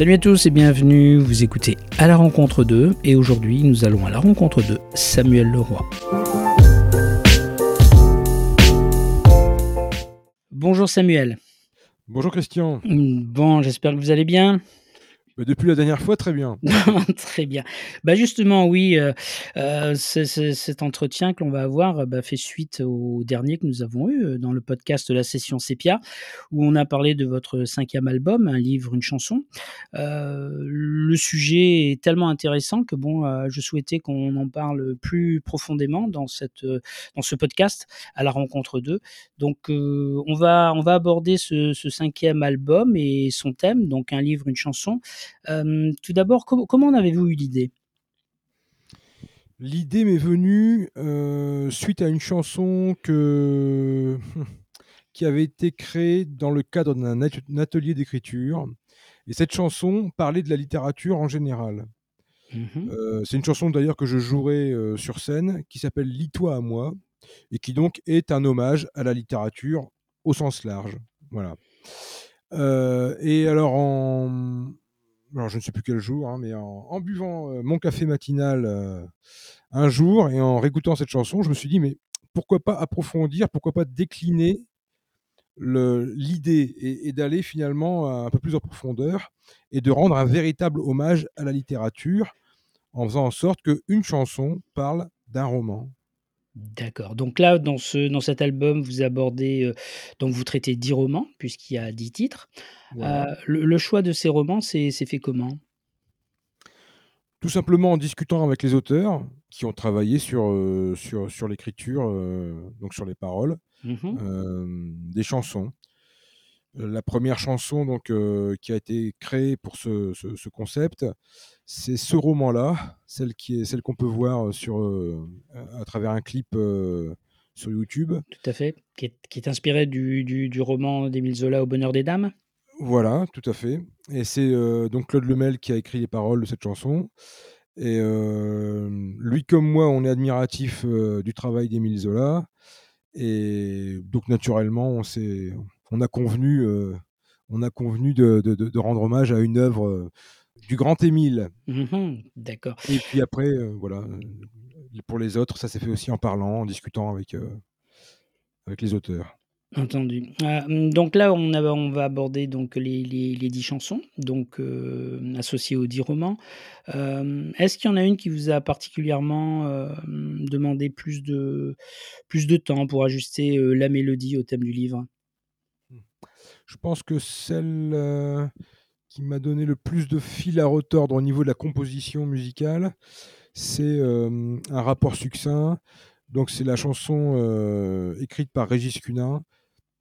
Salut à tous et bienvenue, vous écoutez à la rencontre 2 et aujourd'hui nous allons à la rencontre de Samuel Leroy. Bonjour Samuel. Bonjour Christian. Bon, j'espère que vous allez bien. Bah, depuis la dernière fois, très bien. Très bien. Bah justement, oui, euh, euh, cet entretien que l'on va avoir bah, fait suite au dernier que nous avons eu euh, dans le podcast la session Sepia, où on a parlé de votre cinquième album, un livre, une chanson. le sujet est tellement intéressant que bon, je souhaitais qu'on en parle plus profondément dans cette, dans ce podcast à la rencontre d'eux. Donc, on va, on va aborder ce, ce cinquième album et son thème, donc un livre, une chanson tout d'abord, comment en avez-vous eu l'idée? L'idée m'est venue suite à une chanson que... qui avait été créée dans le cadre d'un atelier d'écriture. Et cette chanson parlait de la littérature en général. Mmh c'est une chanson d'ailleurs que je jouerai sur scène qui s'appelle Lis-toi à moi et qui donc est un hommage à la littérature au sens large. Voilà. et alors en, alors je ne sais plus quel jour, hein, mais en, buvant euh, mon café matinal euh, un jour et en réécoutant cette chanson, je me suis dit, mais pourquoi pas approfondir, pourquoi pas décliner l'idée et, d'aller finalement un peu plus en profondeur et de rendre un véritable hommage à la littérature en faisant en sorte qu'une chanson parle d'un roman. D'accord. Donc là, dans, ce, dans cet album, vous abordez, euh, donc vous traitez 10 romans, puisqu'il y a 10 titres. Euh, le, choix de ces romans, c'est fait comment? Tout simplement en discutant avec les auteurs qui ont travaillé sur, euh, sur, sur l'écriture, donc sur les paroles, mmh des chansons. La première chanson donc, qui a été créée pour ce, ce concept, c'est ce roman-là, celle qui est celle qu'on peut voir sur, à travers un clip sur YouTube. Tout à fait, qui est, inspiré du, du, roman d'Émile Zola Au bonheur des dames. Voilà, tout à fait. Et c'est donc Claude Lemel qui a écrit les paroles de cette chanson. Et lui comme moi, on est admiratif du travail d'Émile Zola. Et donc naturellement, on, on a convenu, on a convenu de, de, de, rendre hommage à une œuvre du grand Émile. Mmh d'accord. Et puis après, voilà, pour les autres, ça s'est fait aussi en parlant, en discutant avec, avec les auteurs. Entendu. Mmh, donc là, on, on va aborder donc les, les, les dix chansons, donc associées aux dix romans. Est-ce qu'il y en a une qui vous a particulièrement demandé plus de, plus de temps pour ajuster la mélodie au thème du livre? Je pense que celle qui m'a donné le plus de fil à retordre au niveau de la composition musicale, c'est un rapport succinct. Donc c'est la chanson écrite par Régis Cunin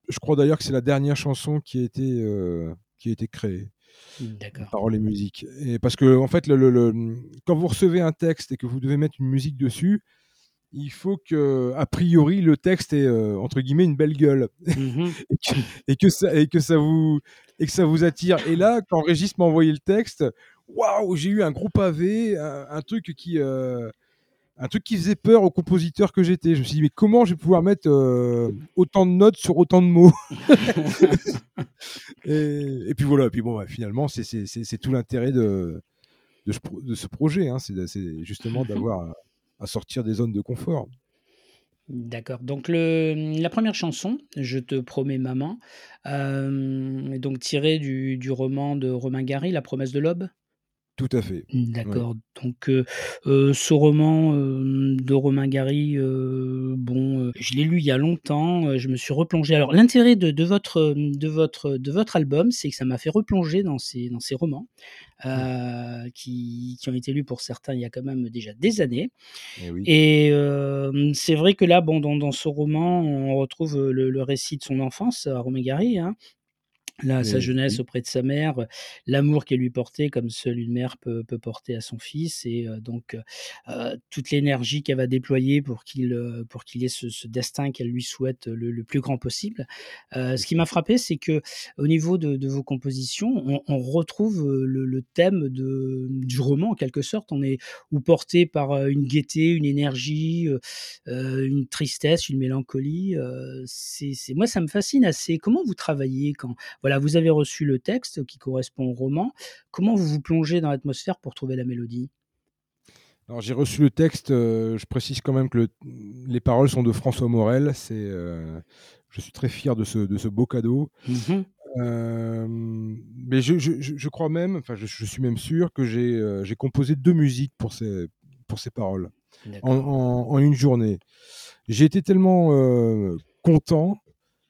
je crois d'ailleurs que c'est la dernière chanson qui a été, euh, qui a été créée. D'accord. Paroles et musique. Et parce que, en fait, le, quand vous recevez un texte et que vous devez mettre une musique dessus, il faut que, a priori, le texte ait, euh, entre guillemets, une belle gueule. Mmh et, que, ça, et, que ça vous, et que ça vous attire. Et là, quand Régis m'a envoyé le texte, waouh, j'ai eu un gros pavé, un, truc qui. Euh, un truc qui faisait peur au compositeur que j'étais. Je me suis dit, mais comment je vais pouvoir mettre euh, autant de notes sur autant de mots? Et, puis voilà, et puis bon, bah, finalement, c'est tout l'intérêt de, de, ce projet. Hein. C'est justement d'avoir à, sortir des zones de confort. D'accord. Donc la première chanson, Je te promets maman, euh, donc tirée du, roman de Romain Gary, La promesse de l'aube. Tout à fait. D'accord. Donc, ce roman de Romain Gary, bon, je l'ai lu il y a longtemps. je me suis replongé. Alors, l'intérêt de, votre, de, votre, de votre album, c'est que ça m'a fait replonger dans ces, dans ces romans mmh. qui, qui, ont été lus pour certains il y a quand même déjà des années. Et, Et c'est vrai que là, bon, dans, dans, ce roman, on retrouve le, récit de son enfance à Romain Gary. Hein, Là, sa jeunesse auprès de sa mère, l'amour qu'elle lui portait comme seule une mère peut peut porter à son fils et heu, donc heu, toute l'énergie qu'elle va déployer pour qu'il, pour qu'il ait ce ce destin qu'elle lui souhaite le le plus grand possible. C'est ce qui m'a frappé, c'est qu'au niveau de de vos compositions, on on retrouve, le le thème de du roman en quelque sorte. On est ou porté par, une gaieté, une énergie, une tristesse, une mélancolie, c'est moi ça me fascine assez. Comment vous travaillez quand voilà, vous avez reçu le texte qui correspond au roman. Comment vous vous plongez dans l'atmosphère pour trouver la mélodie? Alors j'ai reçu le texte, heu, je précise quand même que le les paroles sont de François Morel. C'est, heu, je suis très fier de ce de ce beau cadeau. Mmh mh. Hem, mais je je crois même, enfin je je suis même sûr que j'ai, j'ai composé 2 musiques pour ces pour ces paroles en en en une journée. J'ai été tellement, content,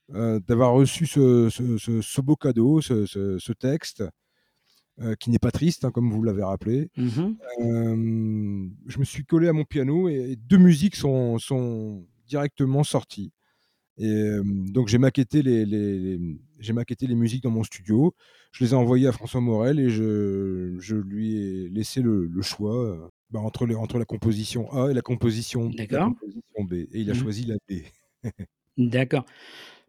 d'avoir reçu ce ce ce ce beau cadeau, ce texte, heu, qui n'est pas triste, hein, comme vous l'avez rappelé. Mmh mh. Hem, je me suis collé à mon piano et 2 musiques sont sont directement sorties et donc j'ai maquetté les les les, j'ai maquetté les musiques dans mon studio. Je les ai envoyées à François Morel et je je lui ai laissé le le choix, bah, entre les entre la composition A et la composition la D'accord. composition B et il a Mmh mh. choisi la B. D'accord.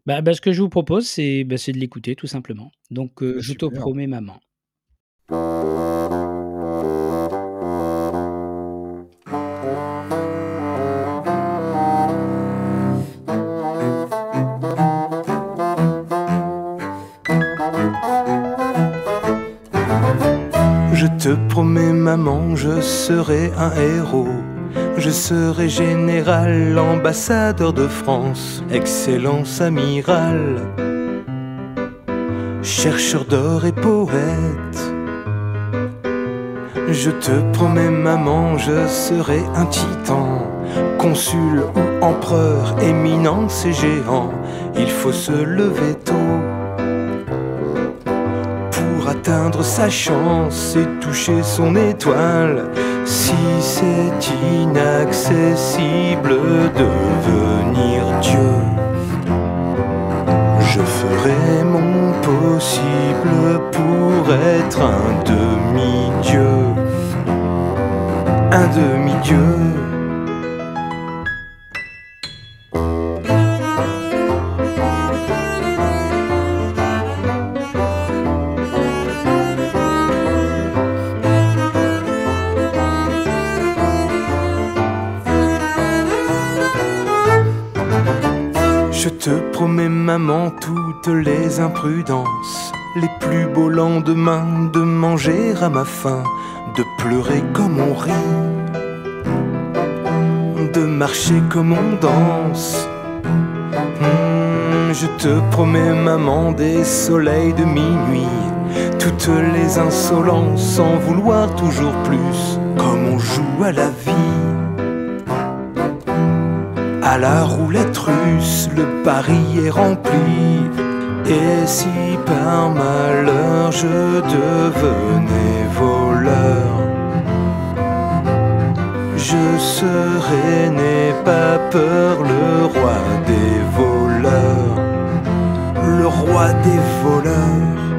Bah bah, ce que je vous propose, c'est, bah, c'est de l'écouter tout simplement. Donc heu, bah, je te promets maman. Je te promets maman, je serai un héros. Je serai général, ambassadeur de France, excellence amiral, chercheur d'or et poète. Je te promets maman, je serai un titan, consul ou empereur, éminence et géant. Il faut se lever tôt pour atteindre sa chance et toucher son étoile. Si c'est inaccessible devenir Dieu, je ferai mon possible pour être un demi-dieu. Un demi-dieu. Te promets maman toutes les imprudences, les plus beaux lendemains de manger à ma faim, de pleurer comme on rit, de marcher comme on danse. Hmm, je te promets maman des soleils de minuit, toutes les insolences sans vouloir toujours plus, comme on joue à la vie. À la roulette le pari est rempli. Et si par malheur je devenais voleur, je serais, n'aie pas peur, le roi des voleurs. Le roi des voleurs.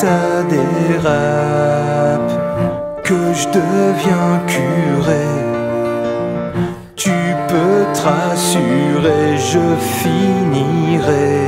Ça dérape, que je deviens curé, tu peux te rassurer, je finirai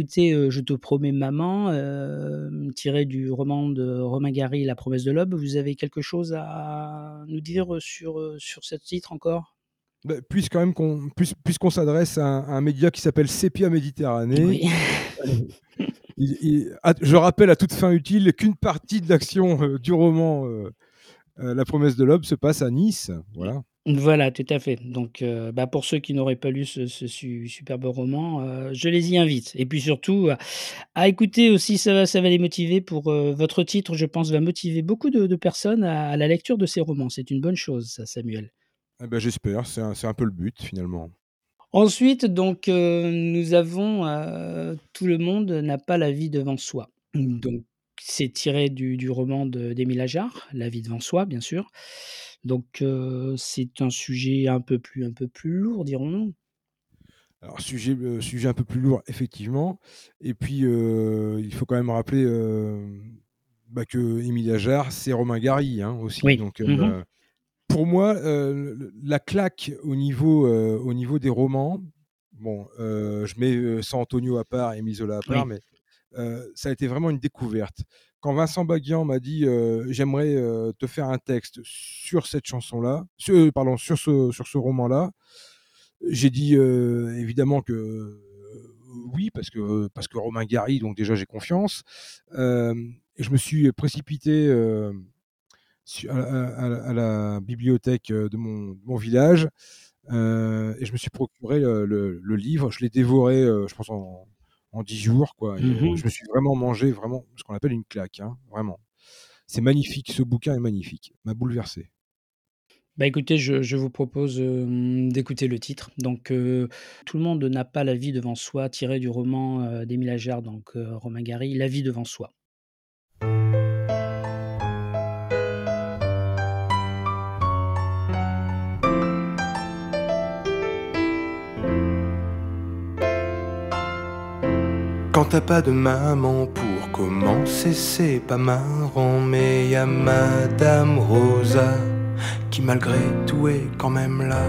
euh, Je te promets maman, tiré du roman de Romain Gary, La promesse de l'aube. Vous avez quelque chose à nous dire sur, sur ce titre encore? Bah, puisque quand même qu'on puis- puisqu'on s'adresse à, un- à un média qui s'appelle Sepia Méditerranée, Oui. il- il- à- je rappelle à toute fin utile qu'une partie de l'action euh, du roman euh, La promesse de l'aube se passe à Nice. Voilà. Voilà, tout à fait. Donc, euh, bah, pour ceux qui n'auraient pas lu ce, ce su- superbe roman, euh, je les y invite. Et puis surtout, à, à écouter aussi, ça va, ça va les motiver pour euh, votre titre, je pense, va motiver beaucoup de, de personnes à, à la lecture de ces romans. C'est une bonne chose, ça, Samuel. Eh ben, J'espère, c'est un, c'est un peu le but finalement. Ensuite, donc, euh, nous avons euh, Tout le monde n'a pas la vie devant soi. Donc, c'est tiré du, du roman d'Émile Ajar, La vie devant soi, bien sûr. Donc, euh, c'est un sujet un peu plus, un peu plus lourd, dirons-nous. Alors, sujet, euh, sujet un peu plus lourd, effectivement. Et puis, euh, il faut quand même rappeler bah, que Émile Ajar, c'est Romain Gary hein, aussi. Oui. Donc, euh, Mhm. pour moi, la claque au niveau, au niveau des romans, bon, je mets San Antonio à part et Misola à part, Oui. mais euh, ça a été vraiment une découverte. Quand Vincent Baguian m'a dit euh, j'aimerais euh, te faire un texte sur cette chanson-là, sur, sur ce, sur ce roman-là, j'ai dit évidemment que oui, parce que, parce que Romain Gary, donc déjà j'ai confiance. Et je me suis précipité à, la bibliothèque de mon, mon village et je me suis procuré le, livre. Je l'ai dévoré, je pense, en, en 10 jours. Quoi. Euh, Mhm. je me suis vraiment mangé vraiment ce qu'on appelle une claque. hein, vraiment. C'est magnifique, ce bouquin est magnifique. m'a bouleversé. Bah écoutez, je, je vous propose euh, d'écouter le titre. Donc, euh, Tout le monde n'a pas la vie devant soi, tiré du roman euh, d'Émile Ajar, donc Romain Gary, La vie devant soi. T'as pas de maman pour commencer, c'est pas marrant. Mais y a Madame Rosa qui, malgré tout, est quand même là.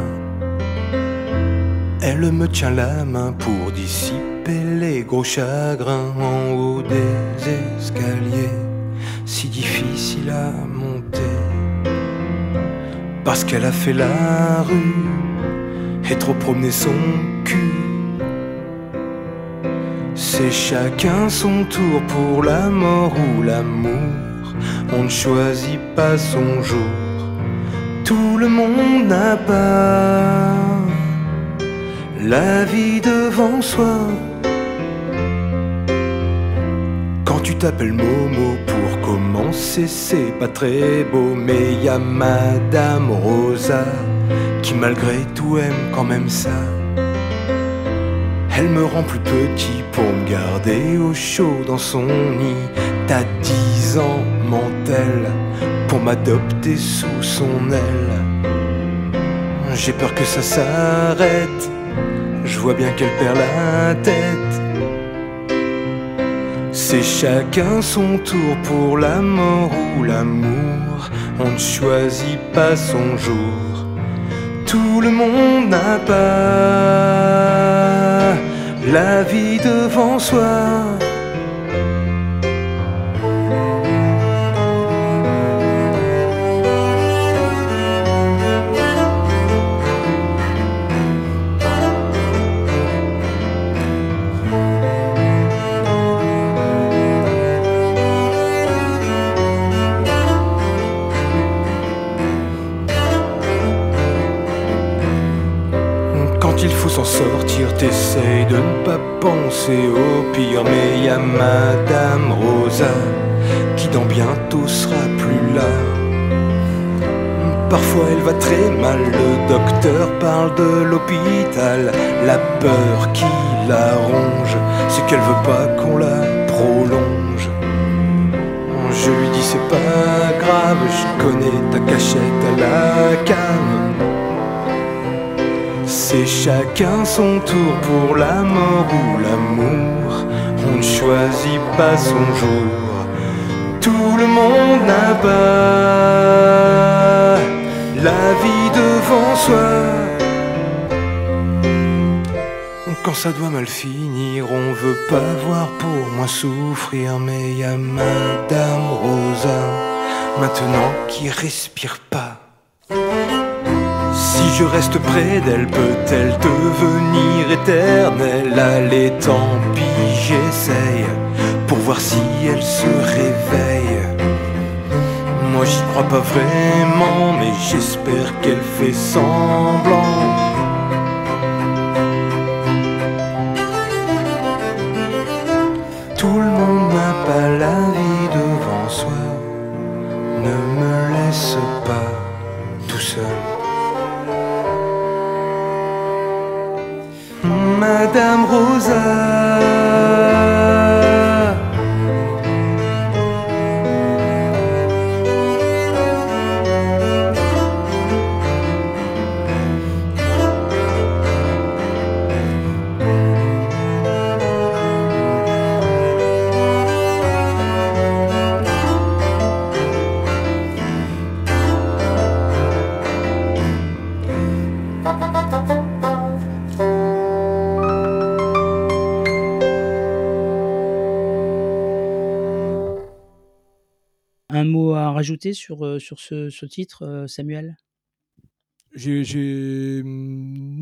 Elle me tient la main pour dissiper les gros chagrins en haut des escaliers, si difficile à monter. Parce qu'elle a fait la rue et trop promené son cul. C'est chacun son tour pour la mort ou l'amour. On ne choisit pas son jour. Tout le monde n'a pas la vie devant soi. Quand tu t'appelles Momo pour commencer, c'est pas très beau, mais y a Madame Rosa qui malgré tout aime quand même ça. Elle me rend plus petit pour me garder au chaud dans son nid. T'as dix ans, ment-elle, pour m'adopter sous son aile. J'ai peur que ça s'arrête, je vois bien qu'elle perd la tête. C'est chacun son tour pour la mort ou l'amour. On ne choisit pas son jour. Tout le monde n'a pas la vie devant soi. T'essayes de ne pas penser au pire. Mais y a Madame Rosa qui dans bientôt sera plus là. Parfois elle va très mal, le docteur parle de l'hôpital. La peur qui la ronge, c'est qu'elle veut pas qu'on la prolonge. Je lui dis c'est pas grave, je connais ta cachette à la cave. C'est chacun son tour pour la mort ou l'amour. On ne choisit pas son jour. Tout le monde n'a pas la vie devant soi. Quand ça doit mal finir, on veut pas voir pour moi souffrir. Mais y a Madame Rosa maintenant qui respire. Si je reste près d'elle, peut-elle devenir éternelle? Allez, tant pis, j'essaye pour voir si elle se réveille. Moi j'y crois pas vraiment, mais j'espère qu'elle fait semblant. Rajouter sur, heu, sur ce ce titre, heu, Samuel? Mmh,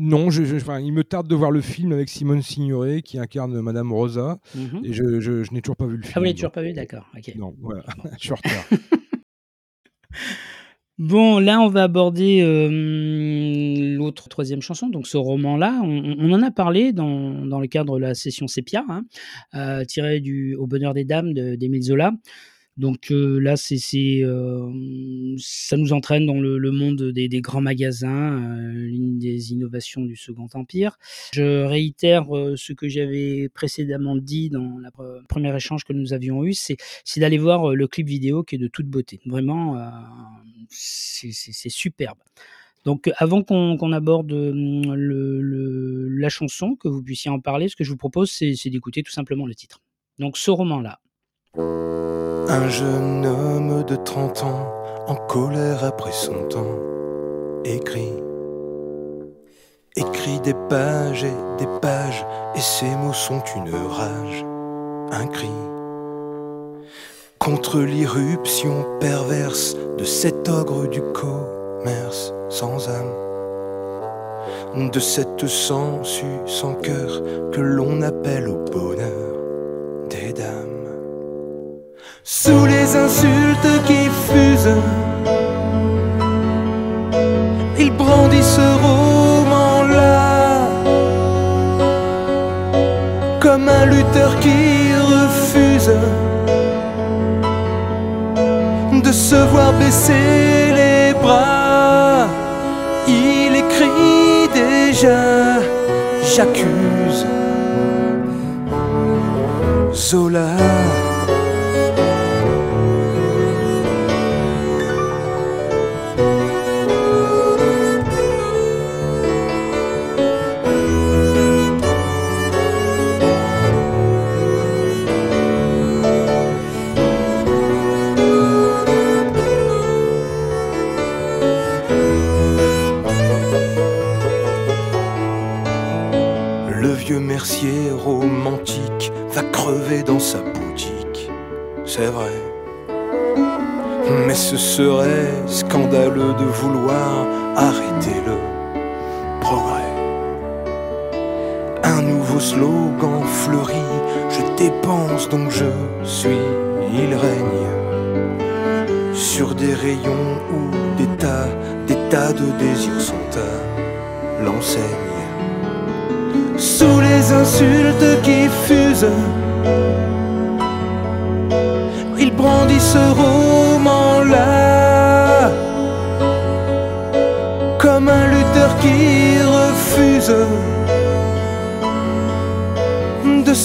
non, je je enfin, il me tarde de voir le film avec Simone Signoret qui incarne Madame Rosa Mmh et je je n'ai toujours pas vu le film. Ah, vous l'avez toujours pas vu? D'accord, OK. non, voilà, Bon. je suis en retard. Bon, là, on va aborder, hem, l'autre 3e chanson, donc ce roman-là. On en a parlé dans dans le cadre de la session Sépia, hein, tiré du Au bonheur des dames de d'Émile Zola. Donc heu, là, c'est hem, ça nous entraîne dans le le monde des grands magasins, heu, l'une des innovations du Second Empire. Je réitère, ce que j'avais précédemment dit dans la pre 1er échange que nous avions eu, c'est d'aller voir, le clip vidéo qui est de toute beauté. Vraiment, c'est superbe. Donc avant qu'on aborde, le le la chanson, que vous puissiez en parler, ce que je vous propose, c'est d'écouter tout simplement le titre. Donc ce roman-là. Un jeune homme de 30 ans, en colère après son temps, écrit. Écrit des pages et des pages, et ces mots sont une rage, un cri. Contre l'irruption perverse de cet ogre du commerce sans âme. De cette sangsue sans cœur que l'on appelle au bonheur des dames. Sous les insultes qui fusent, il brandit ce roman-là comme un lutteur qui refuse de se voir baisser les bras. Il écrit déjà, j'accuse Zola. Je dépense donc je suis, il règne. Sur des rayons où des tas, des tas de désirs sont à l'enseigne sous les insultes qui fusent. Il brandit ce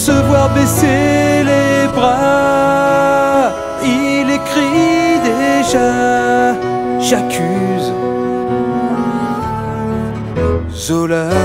se voir baisser les bras. Il écrit déjà, j'accuse Zola.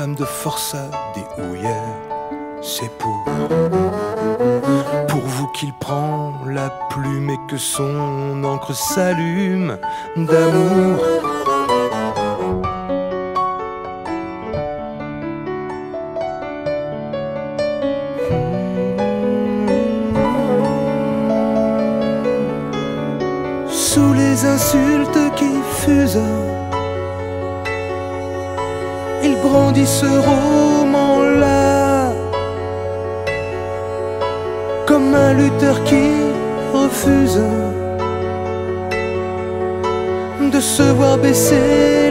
Femmes de forçat, des houillères, c'est pour pour vous qu'il prend la plume et que son encre s'allume d'amour. Sous les insultes qui fusent il brandit ce roman-là comme un lutteur qui refuse de se voir baisser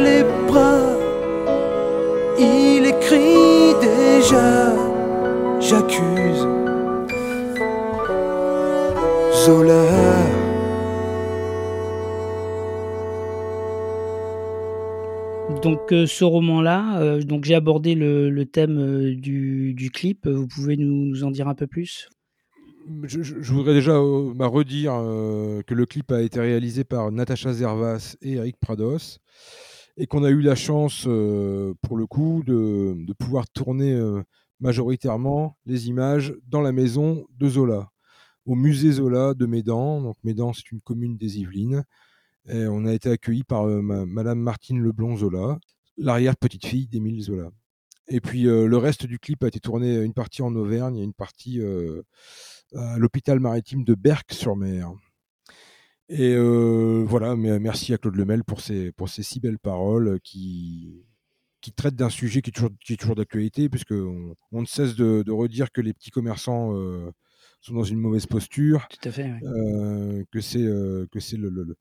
Euh, ce roman-là, euh, donc j'ai abordé le, thème euh, du, clip. Vous pouvez nous, en dire un peu plus? Je, voudrais déjà euh, bah, redire que le clip a été réalisé par Natacha Zervas et Eric Prados et qu'on a eu la chance, pour le coup, de, pouvoir tourner majoritairement les images dans la maison de Zola, au musée Zola de Médan. Donc Médan, c'est une commune des Yvelines. On a été accueillis par ma- Madame Martine Leblond Zola, l'arrière-petite-fille d'Émile Zola. Et puis euh, le reste du clip a été tourné une partie en Auvergne et une partie euh, à l'hôpital maritime de Berck-sur-Mer. Et euh, voilà, mais merci à Claude Lemel pour ses, pour ses si belles paroles qui, qui traitent d'un sujet qui est toujours, qui est toujours d'actualité, puisque on, ne cesse de, de redire que les petits commerçants euh, sont dans une mauvaise posture, Tout à fait. euh, que c'est euh, le-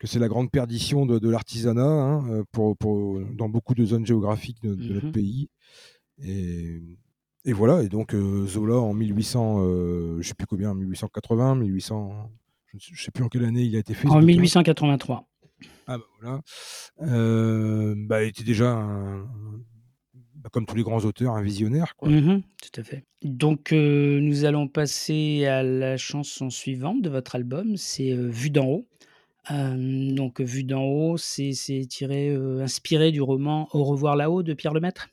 que c'est la grande perdition de, de l'artisanat hein, euh, pour, pour- dans beaucoup de zones géographiques de, de notre Mhm. pays. Et, et voilà, et donc euh, Zola en 1800, euh, je sais plus combien, 1880, 1800, je ne sais, plus en quelle année il a été fait. En bouquin. 1883. Ah bah voilà. Euh, bah, il était déjà, un- bah, comme tous les grands auteurs, un visionnaire. Quoi. Mhm, tout à fait. Donc euh, nous allons passer à la chanson suivante de votre album, c'est euh, Vue d'en haut. Euh, donc Vue d'en haut, c'est tiré, euh, inspiré du roman Au revoir là-haut de Pierre Lemaître?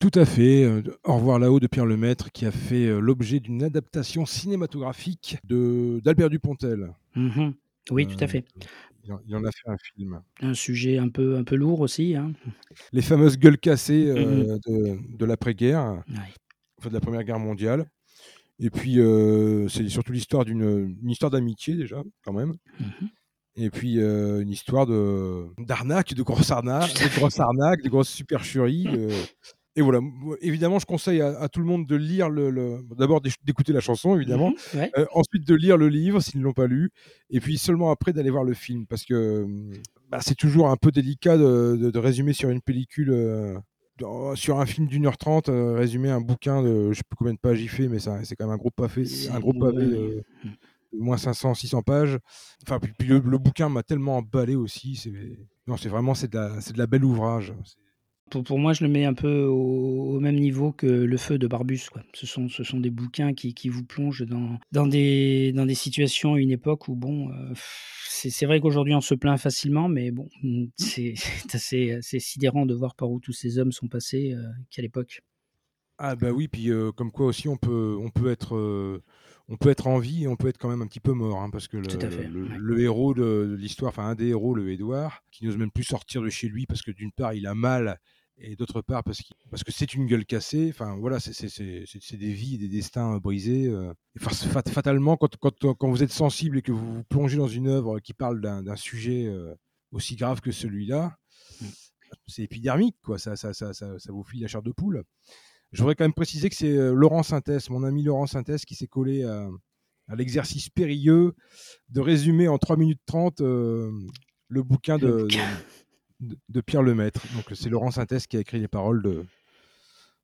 Tout à fait. euh, Au revoir là-haut de Pierre Lemaître, qui a fait euh, l'objet d'une adaptation cinématographique de d'Albert Dupontel. Mhm. Oui, tout à Euh, fait. Il en, a fait un film. Un sujet un peu, un peu lourd aussi. Hein. Les fameuses gueules cassées euh, de, de l'après-guerre, Ouais. enfin de la Première Guerre mondiale. Et puis, euh, c'est surtout l'histoire d'une une histoire d'amitié, déjà, quand même. Mhm. Et puis, euh, une histoire de d'arnaque, de grosse arnaque, de grosse arnaque, de grosse supercherie. euh. et voilà. Évidemment, je conseille à, à tout le monde de lire le. le- d'abord d'écouter la chanson, évidemment. Mhm, ouais. Euh, ensuite, de lire le livre s'ils ne l'ont pas lu. Et puis seulement après d'aller voir le film. Parce que hum, bah, c'est toujours un peu délicat de, de- de résumer sur une pellicule. euh, dans- sur un film d'une heure trente, euh, résumer un bouquin de je sais plus combien de pages il fait, mais ça, c'est quand même un gros pavé, un gros pavé moins 500, 600 pages. Enfin, puis, puis le, le bouquin m'a tellement emballé aussi. C'est, non, c'est vraiment c'est de la, c'est de la belle ouvrage. Pour, pour moi, je le mets un peu au, au même niveau que Le Feu de Barbus. Quoi. Ce, sont, ce sont des bouquins qui, qui vous plongent dans, dans, des, dans des situations à une époque où, bon, euh, c'est c'est vrai qu'aujourd'hui on se plaint facilement, mais bon, c'est c'est assez, assez sidérant de voir par où tous ces hommes sont passés euh, qu'à l'époque. Ah bah oui, puis euh, comme quoi aussi on peut, on peut être, on peut être en vie et on peut être quand même un petit peu mort, hein, parce que le, fait, le- ouais. le héros de, de l'histoire, enfin un des héros, le Édouard, qui n'ose même plus sortir de chez lui parce que d'une part il a mal et d'autre part parce, parce que c'est une gueule cassée. Enfin voilà, c'est des vies, et des destins euh, brisés. euh. Fa- fat- fatalement, quand, quand, quand vous êtes sensible et que vous vous plongez dans une œuvre qui parle d'un sujet euh, aussi grave que celui-là, Mm. c'est épidermique, quoi. Ça, ça, ça, ça, ça vous file la chair de poule. Je voudrais quand même préciser que c'est euh, Laurent Synthèse, mon ami Laurent Synthèse, qui s'est collé à, à l'exercice périlleux de résumer en 3 minutes 30 euh, le bouquin de, de, de Pierre Lemaître. Donc c'est Laurent Synthèse qui a écrit les paroles de,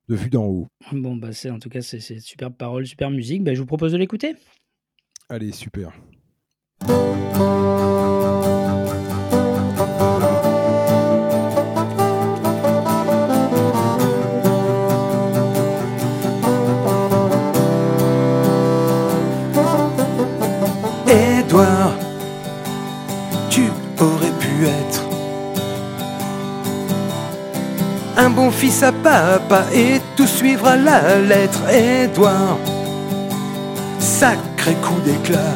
de vue d'en haut. Bon, bah, c'est en tout cas, c'est superbe parole, super musique. Bah, je vous propose de l'écouter. Allez, super. Fils à papa et tout suivre à la lettre. Édouard, sacré coup d'éclat.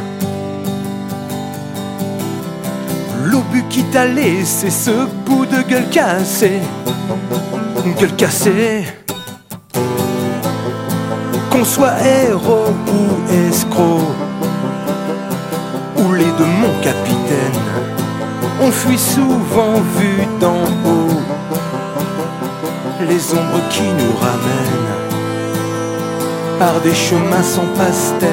L'obus qui t'a laissé ce bout de gueule cassée, gueule cassée. Qu'on soit héros ou escroc ou les deux mon capitaine. On fuit souvent vu d'en haut les ombres qui nous ramènent par des chemins sans pastel.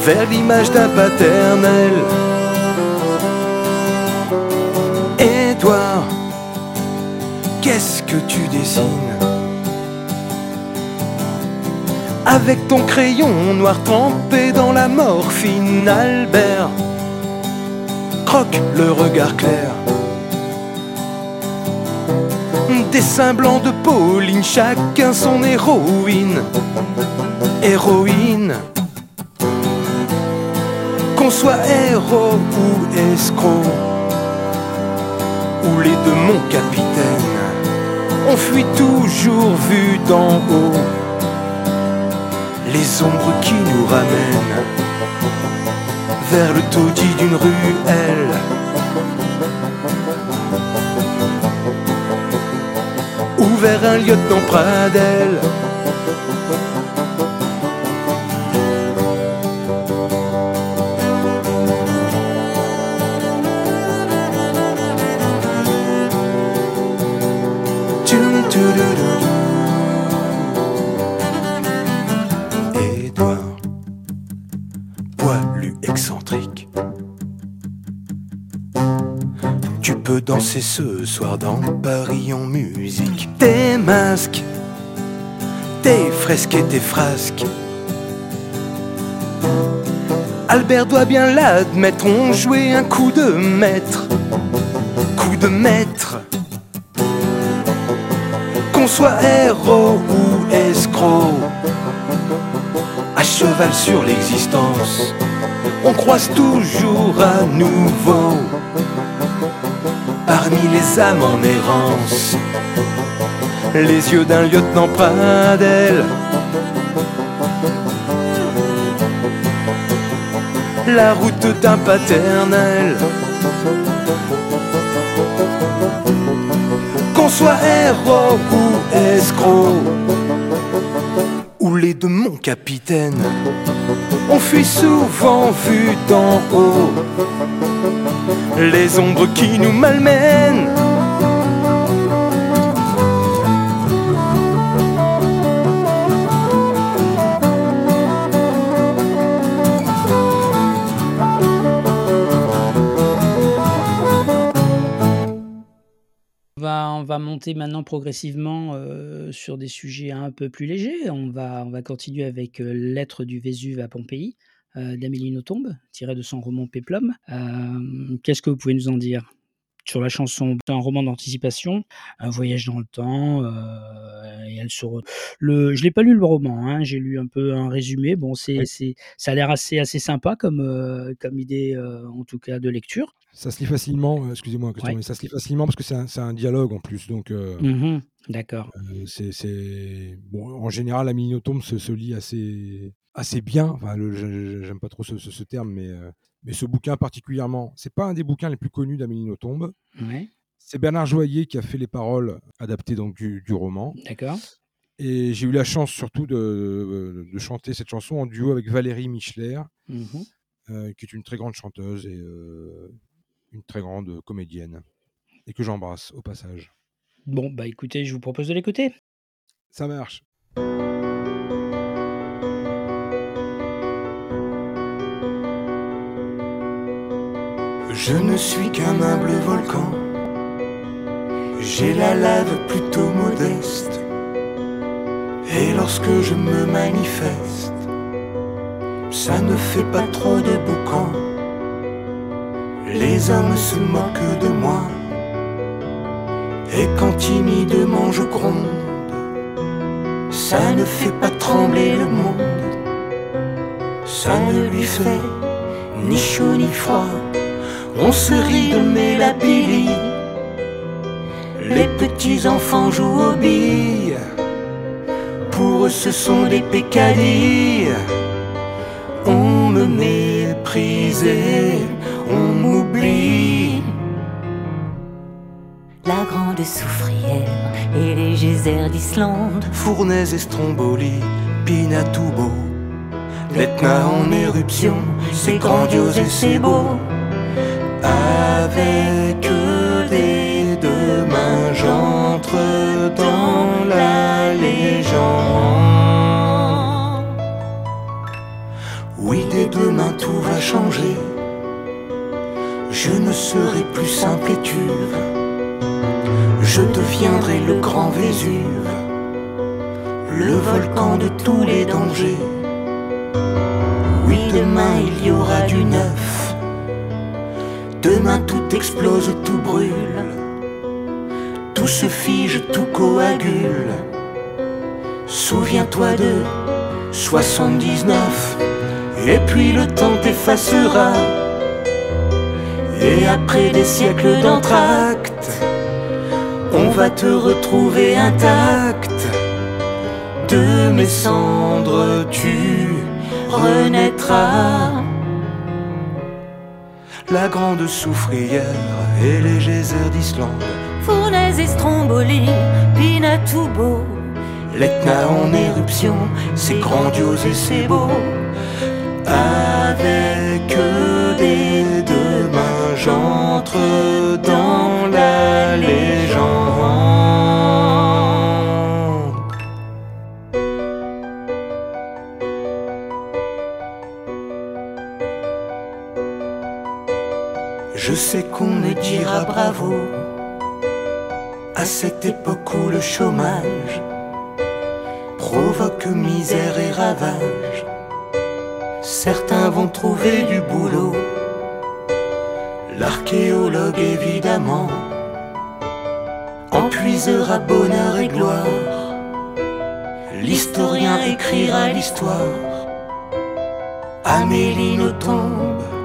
Vers l'image d'un paternel. Édouard, qu'est-ce que tu dessines? Avec ton crayon noir trempé dans la morphine, Albert croque le regard clair. Dessin blanc de Pauline, chacun son héroïne, héroïne. Qu'on soit héros ou escroc, ou les deux mon capitaine, on fuit toujours vu d'en haut les ombres qui nous ramènent vers le taudis d'une ruelle. Ou vers un lieutenant Pradel. Danser ce soir dans Paris en musique. Tes masques, tes fresques et tes frasques. Albert doit bien l'admettre, on jouait un coup de maître. Coup de maître. Qu'on soit héros ou escroc à cheval sur l'existence. On croise toujours à nouveau parmi les âmes en errance les yeux d'un lieutenant Pradel. La route d'un paternel. Qu'on soit héros ou escroc ou les deux mon capitaine. On fuit souvent vu d'en haut les ombres qui nous malmènent. On va, on va monter maintenant progressivement euh, sur des sujets un peu plus légers. On va, on va continuer avec euh, Lettre du Vésuve à Pompéi d'Amélie Nothomb, tiré de son roman Péplum. Euh, Qu'est-ce que vous pouvez nous en dire sur la chanson? C'est un roman d'anticipation, un voyage dans le temps. euh, et elle se re- le, je l'ai pas lu le roman, hein, j'ai lu un peu un résumé. Bon, c'est, Oui. c'est, ça a l'air assez, assez sympa comme, euh, comme idée, euh, en tout cas de lecture. Ça se lit facilement, euh, excusez-moi, Ouais. mais ça se lit facilement parce que c'est un, c'est un dialogue en plus. Donc, euh, Mhm, D'accord. euh, c'est, c'est- bon, en général, la minotome se, se lit assez, assez bien. Enfin, j'aime pas trop ce, ce- ce terme, mais, euh, mais ce bouquin particulièrement, c'est pas un des bouquins les plus connus d'Amélie Nothomb. Ouais, C'est Bernard Joyer qui a fait les paroles adaptées donc du, du roman. d'accord. Et j'ai eu la chance surtout de, de chanter cette chanson en duo avec Valérie Michler, Mhm. euh, qui est une très grande chanteuse et euh, une très grande comédienne, et que j'embrasse au passage. Bon, bah écoutez, je vous propose de l'écouter. Ça marche. Je ne suis qu'un humble volcan J'ai la lave plutôt modeste. Et lorsque je me manifeste, ça ne fait pas trop de boucan. Les hommes se moquent de moi. Et quand timidement je gronde, ça ne fait pas trembler le monde. Ça ne lui fait ni chaud ni froid. On se rit de Mélapili. Les petits enfants jouent aux billes. Pour eux, ce sont des pécadilles. On me méprisait, on m'oublie. La grande soufrière et les geysers d'Islande. Fournaise et Stromboli, Pinatubo. L'Etna en éruption, c'est grandiose et c'est beau. Avec des deux mains, j'entre dans la légende. Oui, des deux mains, tout va changer. Je ne serai plus simple étuve. Je deviendrai le grand Vésuve, le volcan de tous les dangers. Oui, demain il y aura du neuf. Demain tout explose, tout brûle. Tout se fige, tout coagule. Souviens-toi de 79. Et puis le temps t'effacera. Et après des siècles d'entracte, on va te retrouver intact. De mes cendres, tu renaîtras. La grande soufrière et les geysers d'Islande, Fournaise et Stromboli, Pinatubo. l'Etna en éruption, c'est grandiose et c'est beau. Avec des deux mains, j'entre dans la légende. Sais qu'on me dira bravo à cette époque où le chômage provoque misère et ravage. Certains vont trouver du boulot, l'archéologue évidemment empuisera bonheur et gloire. L'historien écrira l'histoire. Amélie nous tombe.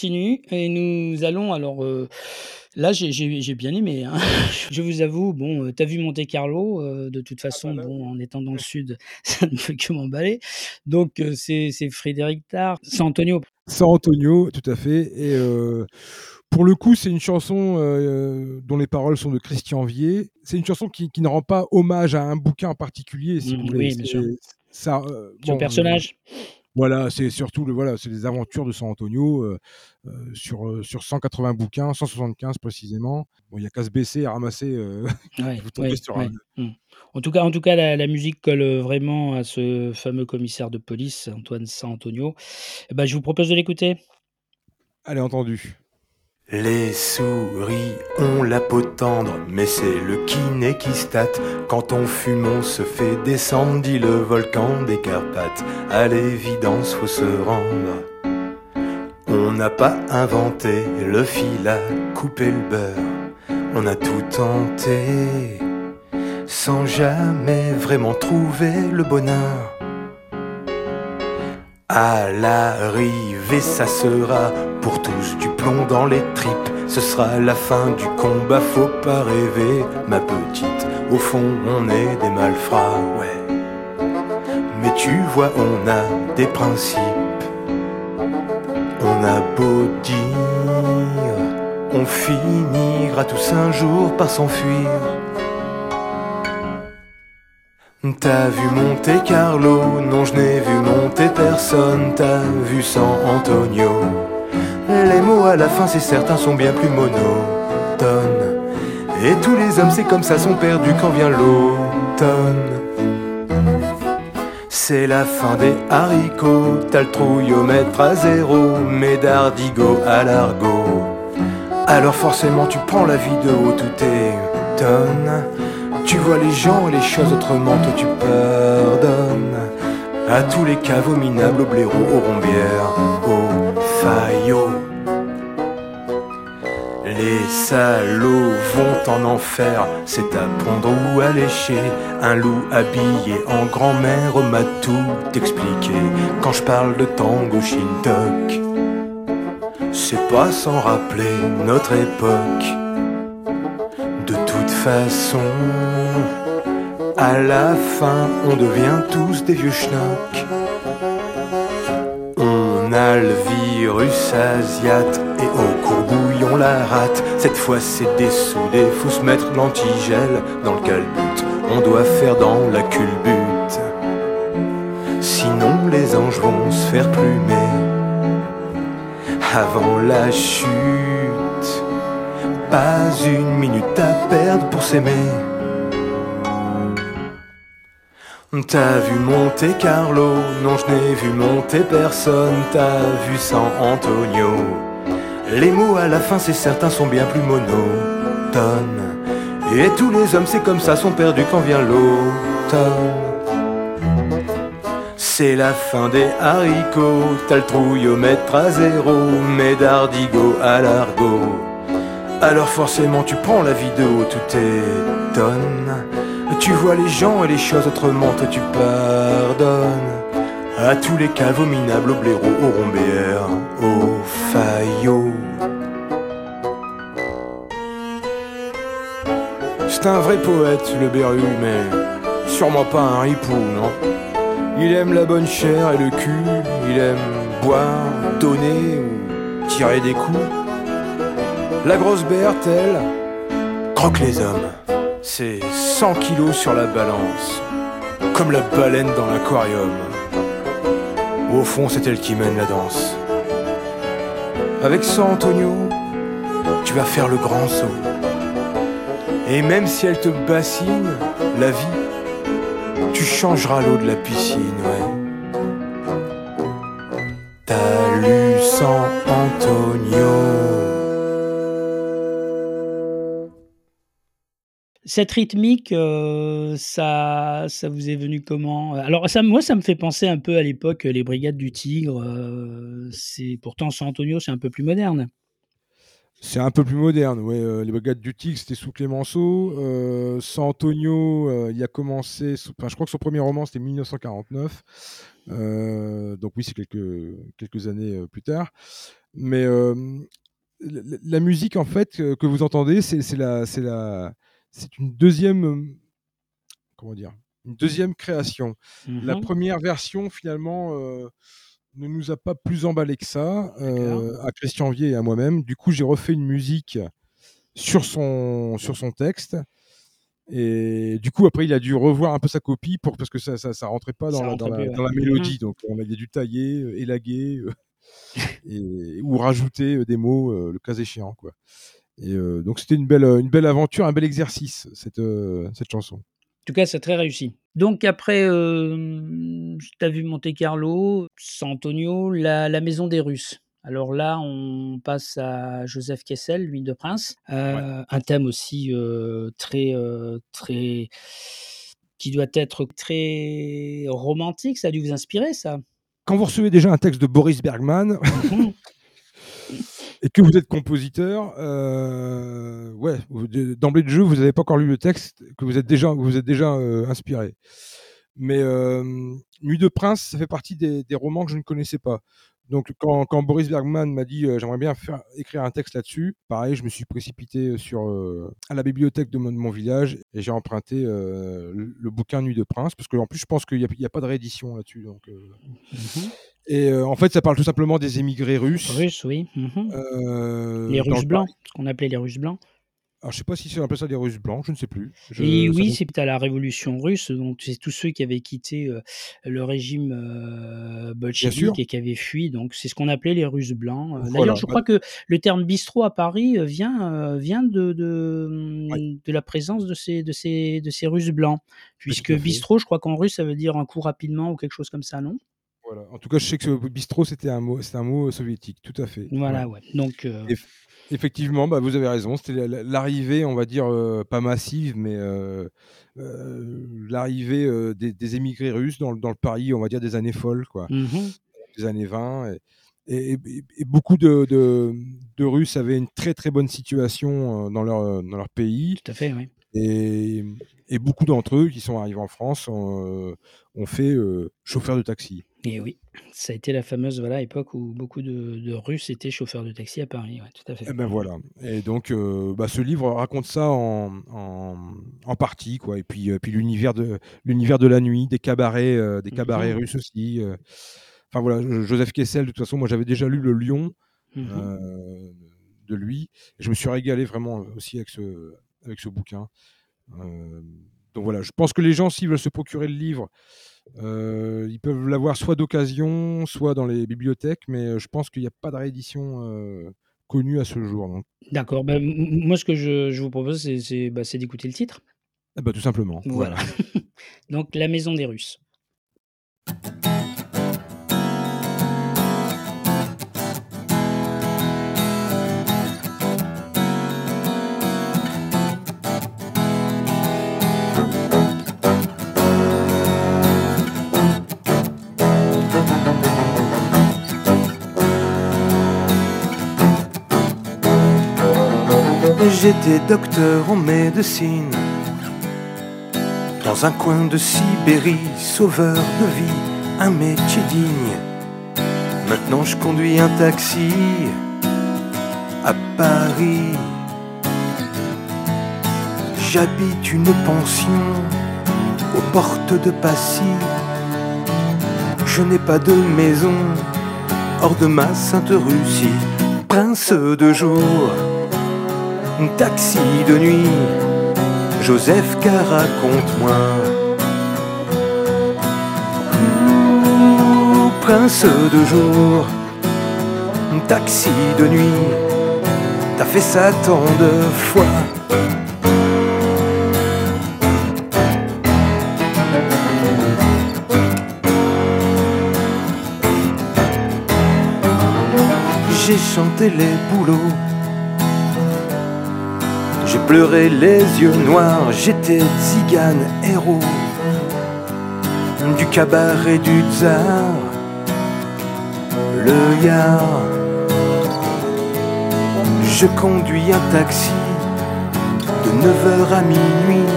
Continue et nous allons alors euh, là j'ai- j'ai j'ai bien aimé hein. je vous avoue bon euh, t'as vu Monte Carlo euh, de toute façon bah là, bon en étant dans le sud ça ne peut que m'emballer donc euh, c'est c'est Frédéric Tard c'est Antonio San Antonio, tout à fait. Et euh, pour le coup, c'est une chanson euh, dont les paroles sont de Christian Vier. C'est une chanson qui, qui ne rend pas hommage à un bouquin en particulier, si Mm, vous voulez. oui, bien C'est-. Ça, euh, son bon, personnage euh, voilà, c'est surtout le, voilà, c'est les aventures de San Antonio euh, euh, sur, euh, sur 180 bouquins, 175 précisément. Bon, il y a qu'à se baisser et ramasser. euh, Ouais, vous tombez ouais, sur ouais. un- Mm. En tout cas, en tout cas, la, la musique colle vraiment à ce fameux commissaire de police, Antoine San Antonio. Eh ben, je vous propose de l'écouter. Allez, entendu. Les souris ont la peau tendre, mais c'est le kiné qui state. Quand on fume, on se fait descendre, dit le volcan des Carpates. À l'évidence, faut se rendre. On n'a pas inventé le fil à couper le beurre. On a tout tenté, sans jamais vraiment trouver le bonheur. À l'arrivée, ça sera pour tous du plomb dans les tripes. Ce sera la fin du combat, faut pas rêver, ma petite. Au fond, on est des malfrats, ouais. Mais tu vois, on a des principes. On a beau dire, on finira tous un jour par s'enfuir. T'as vu Monte Carlo Non, je n'ai vu monter personne. T'as vu San Antonio Les mots à la fin, c'est certain, sont bien plus monotones. Et tous les hommes, c'est comme ça, sont perdus quand vient l'automne. C'est la fin des haricots, t'as le trouillomètre à zéro, mais d'ardigo à l'argot. Alors forcément tu prends la vie de haut, tout étonne. Tu vois les gens et les choses autrement, toi tu pardonnes. À tous les caveaux minables, aux blaireaux, aux rombières, aux faillots. Les salauds vont en enfer, c'est à pondre ou à lécher. Un loup habillé en grand-mère m'a tout expliqué. Quand je parle de tango shintok, c'est pas sans rappeler notre époque. De toute façon, à la fin, on devient tous des vieux schnocks. On a le virus asiate et au courbouille on la rate. Cette fois c'est dessoudé, faut se mettre l'antigel dans le calbut. On doit faire dans la culbute. Sinon les anges vont se faire plumer avant la chute. Pas une minute à perdre pour s'aimer. T'as vu Monte Carlo, non je n'ai vu monter personne, t'as vu San Antonio? Les mots à la fin c'est certain sont bien plus monotones. Et tous les hommes c'est comme ça sont perdus quand vient l'automne. C'est la fin des haricots, t'as le trouillomètre à zéro, mais d'ardigo à l'argot. Alors forcément tu prends la haut, tout étonne. Tu vois les gens et les choses autrement, toi tu pardonnes. À tous les caveaux minables, aux blaireaux, aux rombéères, aux faillots. C'est un vrai poète, le Berru, mais sûrement pas un ripou, non? Il aime la bonne chair et le cul, il aime boire, donner ou tirer des coups. La grosse Berthe, elle, croque les hommes. C'est 100 kilos sur la balance, comme la baleine dans l'aquarium. Au fond, c'est elle qui mène la danse. Avec San Antonio, tu vas faire le grand saut. Et même si elle te bassine, la vie, tu changeras l'eau de la piscine, ouais. Cette rythmique, euh, ça, ça vous est venu comment? Alors, ça, moi, ça me fait penser un peu à l'époque, les Brigades du Tigre. euh, c'est pourtant San Antonio, c'est un peu plus moderne. C'est un peu plus moderne, euh, les Brigades du Tigre, c'était sous Clémenceau. Euh, San Antonio, euh, il a commencé. Enfin, je crois que son premier roman, c'était 1949. Euh, donc, oui, c'est quelques, années euh, plus tard. Mais euh, la, musique, en fait, euh, que vous entendez, c'est la, c'est la, c'est une deuxième. euh, Comment dire Une deuxième création. La Mhm. première version, finalement, euh, ne nous a pas plus emballé que ça, euh, à Christian Vier et à moi-même. Du coup, j'ai refait une musique sur son, sur son texte. Et du coup, après, il a dû revoir un peu sa copie pour, parce que ça ça, ça rentrait pas dans, la, rentrait dans, la, plus, ouais. dans la mélodie. Donc, on a, il a dû tailler, élaguer, euh, et, ou rajouter des mots, le cas échéant. Quoi. Et euh, donc, c'était une belle, une belle aventure, un bel exercice, cette, euh, cette chanson. En tout cas, c'est très réussi. Donc après, euh, tu as vu Monte Carlo, San Antonio, la, la maison des Russes. Alors là, on passe à Joseph Kessel, l'huile de prince. Euh, Un thème aussi très, très, qui doit être très romantique. Ça a dû vous inspirer, ça. Quand vous recevez déjà un texte de Boris Bergman, Mhm. et que vous êtes compositeur, euh, ouais, d'emblée de jeu, vous n'avez pas encore lu le texte, que vous êtes déjà, vous êtes déjà euh, inspiré. Mais euh, Nuit de Prince, ça fait partie des, romans que je ne connaissais pas. Donc quand, Boris Bergman m'a dit j'aimerais bien écrire un texte là-dessus, pareil, je me suis précipité sur, à la bibliothèque de mon, village et j'ai emprunté le, bouquin Nuit de Prince, parce que en plus je pense qu'il n'y a, pas de réédition là-dessus. Donc, Mhm. Et euh, en fait ça parle tout simplement des émigrés russes. Russes, oui. Mhm. euh, les Russes blancs, ce qu'on appelait les Russes blancs. Alors, je sais pas si c'est appelle ça des Russes blancs, je ne sais plus. Je- Et oui, c'est à la Révolution russe, donc c'est tous ceux qui avaient quitté euh, le régime euh, bolchevique et qui avaient fui. Donc c'est ce qu'on appelait les Russes blancs. Euh, Voilà. D'ailleurs, je crois que le terme bistrot à Paris vient, vient de, de, Ouais. de la présence de ces, de ces, de ces Russes blancs. Puisque bistrot, je crois qu'en russe, ça veut dire un coup rapidement ou quelque chose comme ça, non? Voilà. En tout cas, je sais que bistrot, c'était un mot, un mot soviétique, tout à fait. Voilà, Ouais. Donc, euh, Effectivement, bah, vous avez raison. C'était la- la- l'arrivée, on va dire, euh, pas massive, mais euh, l'arrivée des, des émigrés russes dans, le- dans le Paris, on va dire, des années folles, quoi, mhm, des années 20. Et, et- et- et beaucoup de, de- de Russes avaient une très très bonne situation dans leur, dans leur pays. tout à fait, oui. Et, et beaucoup d'entre eux qui sont arrivés en France ont, ont fait euh, chauffeur de taxi. Et oui, ça a été la fameuse voilà, époque où beaucoup de, de Russes étaient chauffeurs de taxi à Paris. Ouais, tout à fait. Et ben voilà. Et donc, euh, bah, ce livre raconte ça en, en, en partie, quoi. Et puis, euh, puis l'univers de l'univers de la nuit, des cabarets, euh, des cabarets Mhm. russes aussi. Enfin voilà, Jo- Joseph Kessel. De toute façon, moi, j'avais déjà lu Le Lion Mhm. de lui. Et je me suis régalé vraiment aussi avec ce avec ce bouquin. Donc voilà, je pense que les gens, s'ils veulent se procurer le livre, euh, ils peuvent l'avoir soit d'occasion, soit dans les bibliothèques, mais euh, je pense qu'il n'y a pas de réédition euh, connue à ce jour. D'accord. Ben, moi, ce que je, je vous propose, c'est- bah, c'est d'écouter le titre. eh ben, tout simplement. Voilà. Donc, La Maison des Russes. J'étais docteur en médecine. Dans un coin de Sibérie, sauveur de vie, un métier digne. Maintenant je conduis un taxi à Paris. J'habite une pension aux portes de Passy. Je n'ai pas de maison hors de ma sainte Russie. Prince de jour taxi de nuit, Joseph raconte-moi. Prince de jour, taxi de nuit, t'as fait ça tant de fois. J'ai chanté les boulots pleuré les yeux noirs, j'étais zigane héros du cabaret du tsar, le yard. Je conduis un taxi de 9h à minuit.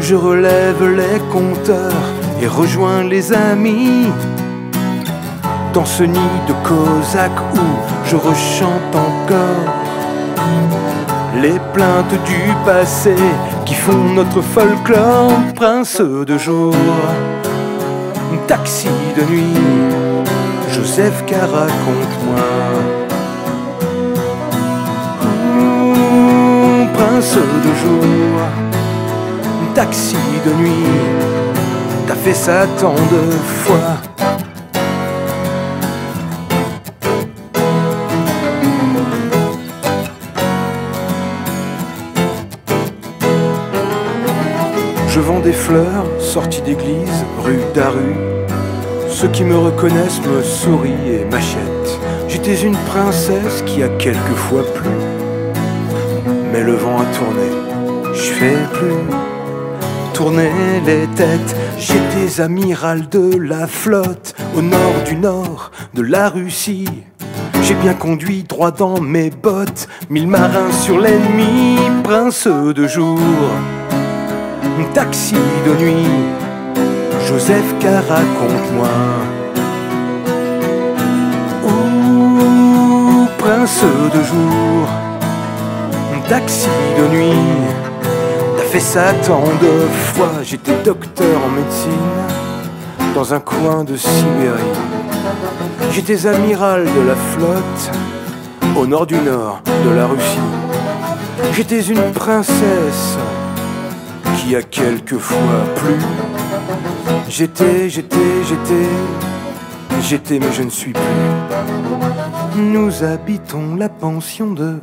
Je relève les compteurs et rejoins les amis dans ce nid de cosaques où je rechante encore les plaintes du passé qui font notre folklore. Prince de jour, taxi de nuit, Joseph K raconte-moi. Ouh, Prince de jour, taxi de nuit, t'as fait ça tant de fois. Je vends des fleurs sorties d'église, rue Daru. Ceux qui me reconnaissent me sourient et m'achètent. J'étais une princesse qui a quelquefois plu. Mais le vent a tourné, je fais plus tourner les têtes. J'étais amiral de la flotte au nord du nord de la Russie. J'ai bien conduit droit dans mes bottes, mille marins sur l'ennemi, prince de jour taxi de nuit, Joseph K raconte-moi. Prince de jour, taxi de nuit, t'as fait ça tant de fois. J'étais docteur en médecine dans un coin de Sibérie. J'étais amiral de la flotte au nord du nord de la Russie. J'étais une princesse qui a quelquefois plu. J'étais, j'étais, j'étais, j'étais, mais je ne suis plus. Nous habitons la pension de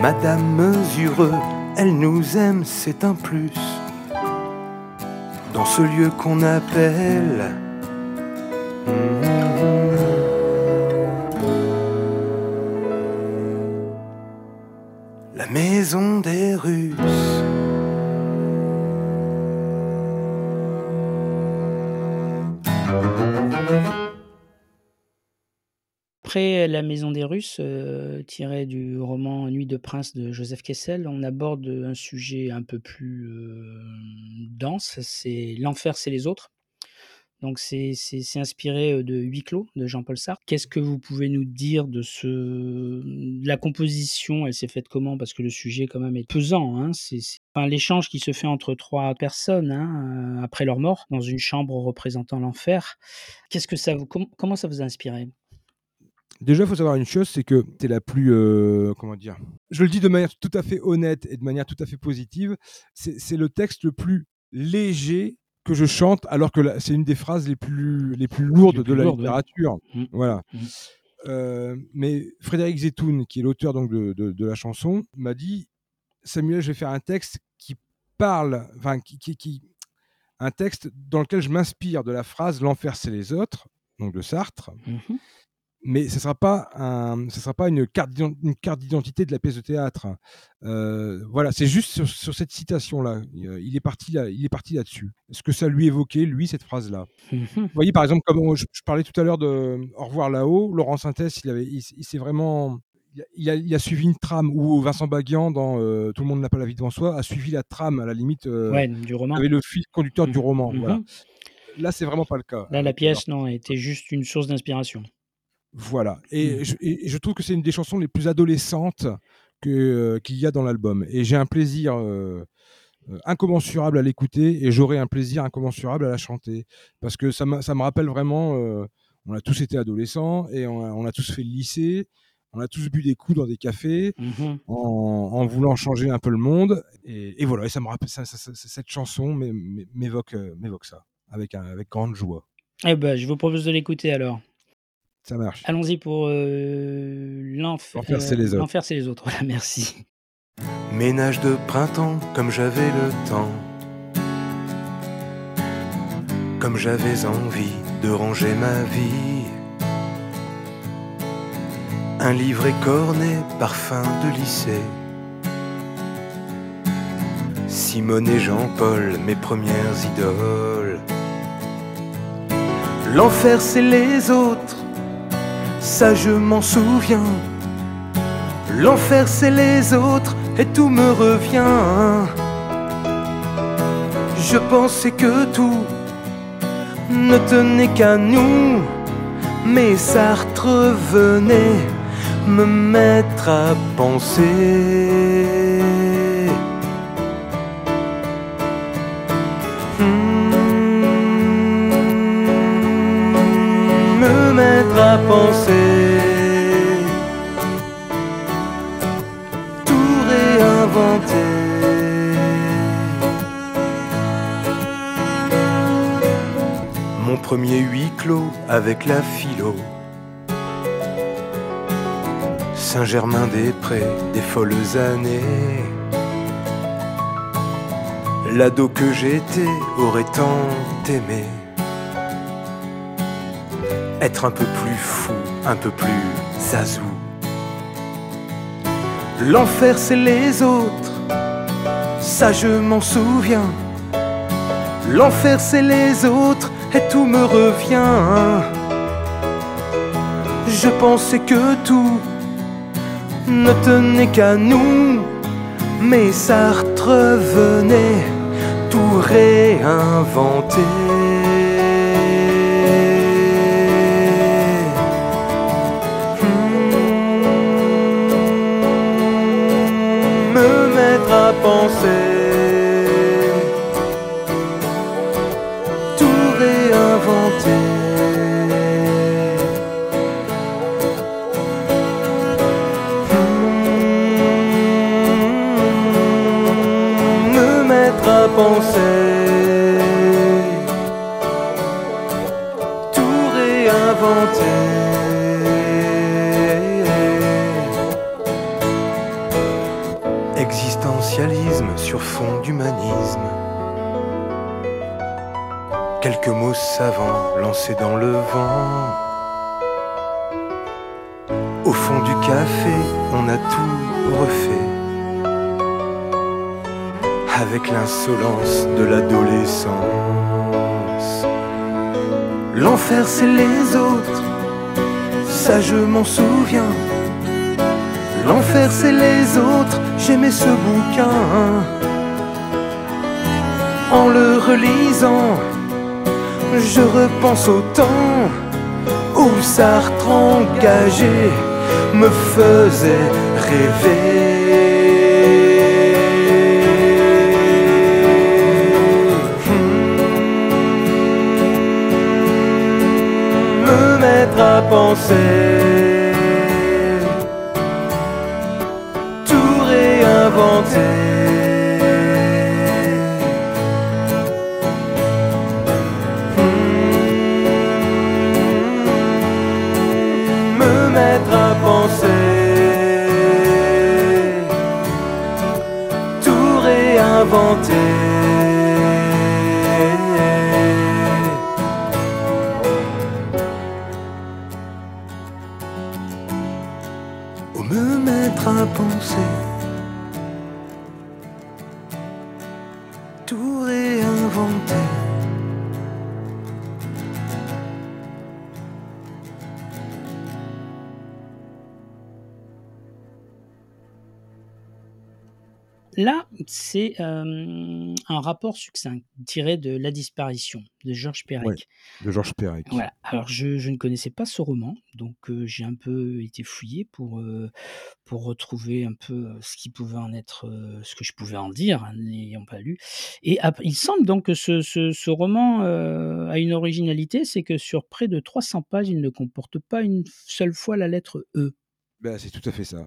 Madame Mesureux. Elle nous aime, c'est un plus. Dans ce lieu qu'on appelle. La maison des Russes. Après La Maison des Russes, euh, tiré du roman Nuit de prince de Joseph Kessel, on aborde un sujet un peu plus euh, dense, c'est l'enfer, c'est les autres. Donc c'est inspiré euh, de Huis clos de Jean-Paul Sartre. Qu'est-ce que vous pouvez nous dire de ce la composition? Elle s'est faite comment? Parce que le sujet quand même est pesant. Hein c'est enfin, l'échange qui se fait entre trois personnes hein, euh, après leur mort dans une chambre représentant l'enfer. Qu'est-ce que ça vous com- comment ça vous a inspiré? Déjà, il faut savoir une chose, c'est que tu es la plus. euh, comment dire Je le dis de manière tout à fait honnête et de manière tout à fait positive. C'est le texte le plus léger que je chante, alors que c'est une des phrases les plus, les plus lourdes Les plus de la lourdes, littérature. Mm. Voilà. Mm. Euh, mais Frédéric Zetoun, qui est l'auteur donc de, de- de la chanson, m'a dit Samuel, je vais faire un texte qui parle, enfin, qui, qui- qui- un texte dans lequel je m'inspire de la phrase L'enfer, c'est les autres, donc de Sartre Mhm. Mais ce ne sera pas, un, ce sera pas une, carte une carte d'identité de la pièce de théâtre. Euh, voilà, c'est juste sur, sur cette citation-là. Euh, Il est parti, là, il est parti là-dessus. Ce que ça lui évoquait, lui, cette phrase-là? Vous voyez, par exemple, comme on- je, je parlais tout à l'heure de Au revoir là-haut, Laurent Sintès, il, avait, il, s'est vraiment. il a- Il suivi une trame où Vincent Baguian, dans euh, Tout le monde n'a pas la vie devant soi, a suivi la trame, à la limite, euh, Ouais, du roman. avait le fil conducteur du Mhm. roman. Mhm. Voilà. Là, c'est vraiment pas le cas. Là, la avec pièce, non, était juste une source d'inspiration. Voilà. Et, je, et je trouve que c'est une des chansons les plus adolescentes euh, qu'il y a dans l'album. Et j'ai un plaisir euh, euh, incommensurable à l'écouter et j'aurai un plaisir incommensurable à la chanter. Parce que ça, ça me rappelle vraiment, euh, on a tous été adolescents et on a, on a tous fait le lycée. On a tous bu des coups dans des cafés Mhm. en, en voulant changer un peu le monde. Et, et voilà, et ça me rappelle, ça- ça- ça- cette chanson m'é- m'é- m'évoque, m'évoque ça avec, un- avec grande joie. Eh ben, je vous propose de l'écouter alors. Ça marche. Allons-y pour euh, l'enfer. L'enfer, c'est les autres. L'enfer, c'est les autres. Voilà, merci. Ménage de printemps comme j'avais le temps. Comme j'avais envie de ranger ma vie. Un livre écorné, parfum de lycée. Simone et Jean-Paul, mes premières idoles. L'enfer, c'est les autres, ça je m'en souviens. L'enfer c'est les autres et tout me revient. Je pensais que tout ne tenait qu'à nous, mais Sartre venait me mettre à penser. Penser. tout réinventer. Mon premier huis clos avec la philo. Saint-Germain-des-Prés, des folles années. L'ado que j'étais aurait tant aimé. Être un peu plus fou, un peu plus zazou. L'enfer c'est les autres, ça je m'en souviens. L'enfer c'est les autres et tout me revient. Je pensais que tout ne tenait qu'à nous, mais Sartre venait tout réinventer. Je repense au temps où Sartre engagé me faisait rêver. Hmm. Me mettre à penser, c'est euh, un rapport succinct tiré de La disparition de Georges Perec. Ouais. de Georges Perec. Voilà. Alors, je, je ne connaissais pas ce roman, donc euh, j'ai un peu été fouillé pour, euh, pour retrouver un peu ce qui pouvait en être, ce que je pouvais en dire, hein, n'ayant pas lu. Et il semble donc que ce, ce- ce roman a une originalité, c'est que sur près de 300 pages, il ne comporte pas une seule fois la lettre E. Ben, c'est tout à fait ça.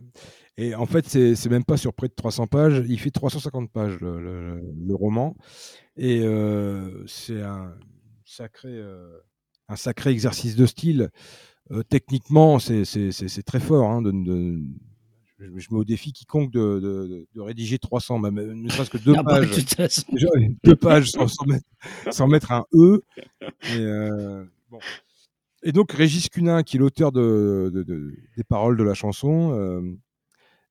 Et en fait, c'est même pas sur près de 300 pages, il fait 350 pages le, le- le roman. Et euh, c'est un sacré, euh, un sacré exercice de style. Euh, techniquement, c'est très fort. hein, de- de- je, je mets au défi quiconque de, de- de rédiger 300, même, ne serait-ce que deux Ah bah, pages. Déjà, deux pages sans, sans mettre, sans mettre un E. Et, bon. Et donc, Régis Cunin, qui est l'auteur de, de- de- des paroles de la chanson, euh,